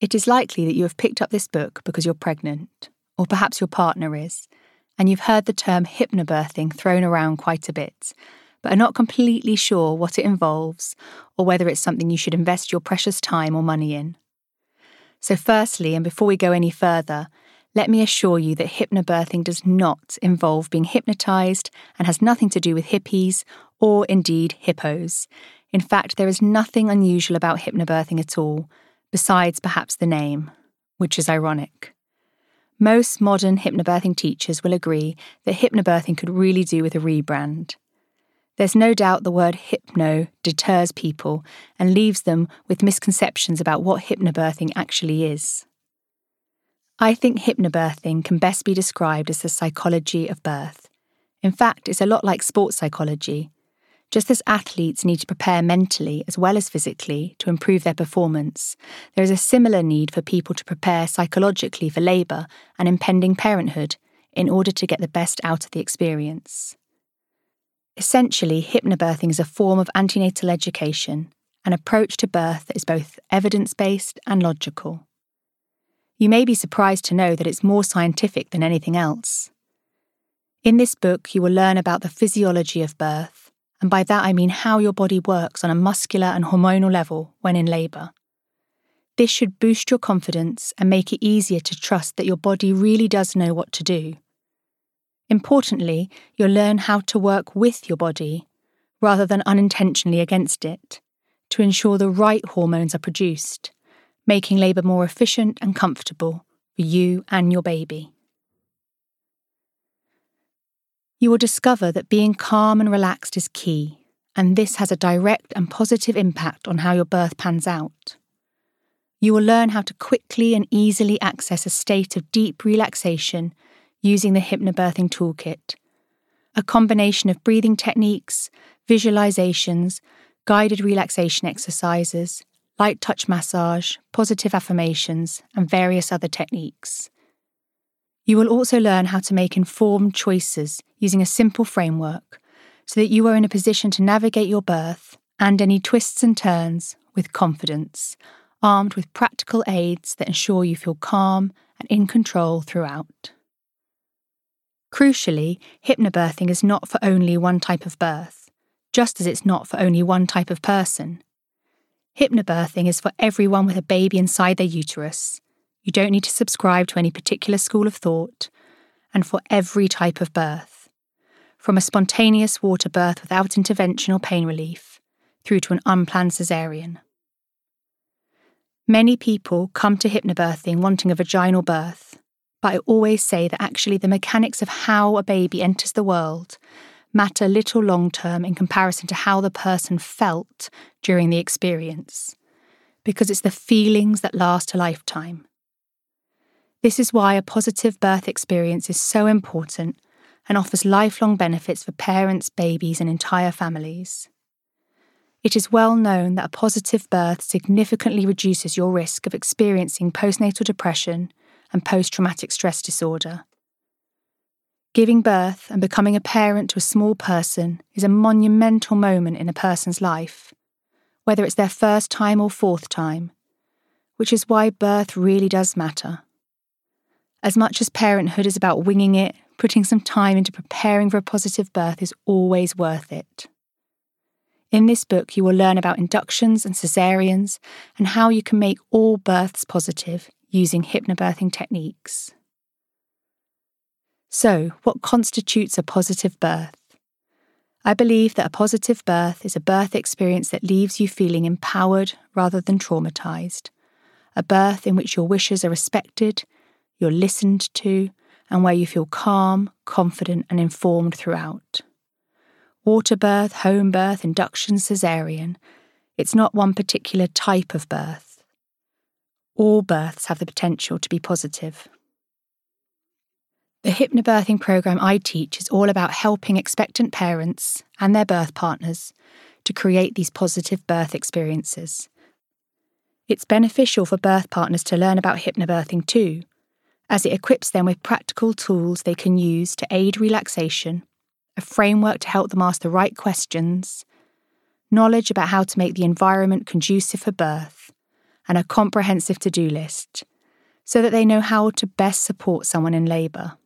It is likely that you have picked up this book because you're pregnant, or perhaps your partner is, and you've heard the term hypnobirthing thrown around quite a bit, but are not completely sure what it involves or whether it's something you should invest your precious time or money in. So, firstly, and before we go any further, let me assure you that hypnobirthing does not involve being hypnotized and has nothing to do with hippies or indeed hippos. In fact, there is nothing unusual about hypnobirthing at all, besides perhaps the name, which is ironic. Most modern hypnobirthing teachers will agree that hypnobirthing could really do with a rebrand. There's no doubt the word hypno deters people and leaves them with misconceptions about what hypnobirthing actually is. I think hypnobirthing can best be described as the psychology of birth. In fact, it's a lot like sports psychology. Just as athletes need to prepare mentally as well as physically to improve their performance, there is a similar need for people to prepare psychologically for labour and impending parenthood in order to get the best out of the experience. Essentially, hypnobirthing is a form of antenatal education, an approach to birth that is both evidence based and logical. You may be surprised to know that it's more scientific than anything else. In this book, you will learn about the physiology of birth, and by that I mean how your body works on a muscular and hormonal level when in labour. This should boost your confidence and make it easier to trust that your body really does know what to do. Importantly, you'll learn how to work with your body rather than unintentionally against it to ensure the right hormones are produced making labour more efficient and comfortable for you and your baby. You will discover that being calm and relaxed is key, and this has a direct and positive impact on how your birth pans out. You will learn how to quickly and easily access a state of deep relaxation using the Hypnobirthing Toolkit, a combination of breathing techniques, visualizations, guided relaxation exercises, light touch massage, positive affirmations, and various other techniques. You will also learn how to make informed choices using a simple framework so that you are in a position to navigate your birth and any twists and turns with confidence, armed with practical aids that ensure you feel calm and in control throughout. Crucially, hypnobirthing is not for only one type of birth, just as it's not for only one type of person. Hypnobirthing is for everyone with a baby inside their uterus. You don't need to subscribe to any particular school of thought, and for every type of birth. From a spontaneous water birth without intervention or pain relief, through to an unplanned caesarean. Many people come to hypnobirthing wanting a vaginal birth, but I always say that actually the mechanics of how a baby enters the world matter little long term in comparison to how the person felt during the experience, because it's the feelings that last a lifetime. This is why a positive birth experience is so important and offers lifelong benefits for parents, babies, and entire families. It is well known that a positive birth significantly reduces your risk of experiencing postnatal depression and post traumatic stress disorder. Giving birth and becoming a parent to a small person is a monumental moment in a person's life, whether it's their first time or fourth time, which is why birth really does matter. As much as parenthood is about winging it, putting some time into preparing for a positive birth is always worth it. In this book, you will learn about inductions and caesareans and how you can make all births positive using hypnobirthing techniques. So, what constitutes a positive birth? I believe that a positive birth is a birth experience that leaves you feeling empowered rather than traumatized. A birth in which your wishes are respected, you're listened to, and where you feel calm, confident, and informed throughout. Water birth, home birth, induction, caesarean, it's not one particular type of birth. All births have the potential to be positive. The hypnobirthing program I teach is all about helping expectant parents and their birth partners to create these positive birth experiences. It's beneficial for birth partners to learn about hypnobirthing too, as it equips them with practical tools they can use to aid relaxation, a framework to help them ask the right questions, knowledge about how to make the environment conducive for birth, and a comprehensive to do list so that they know how to best support someone in labour.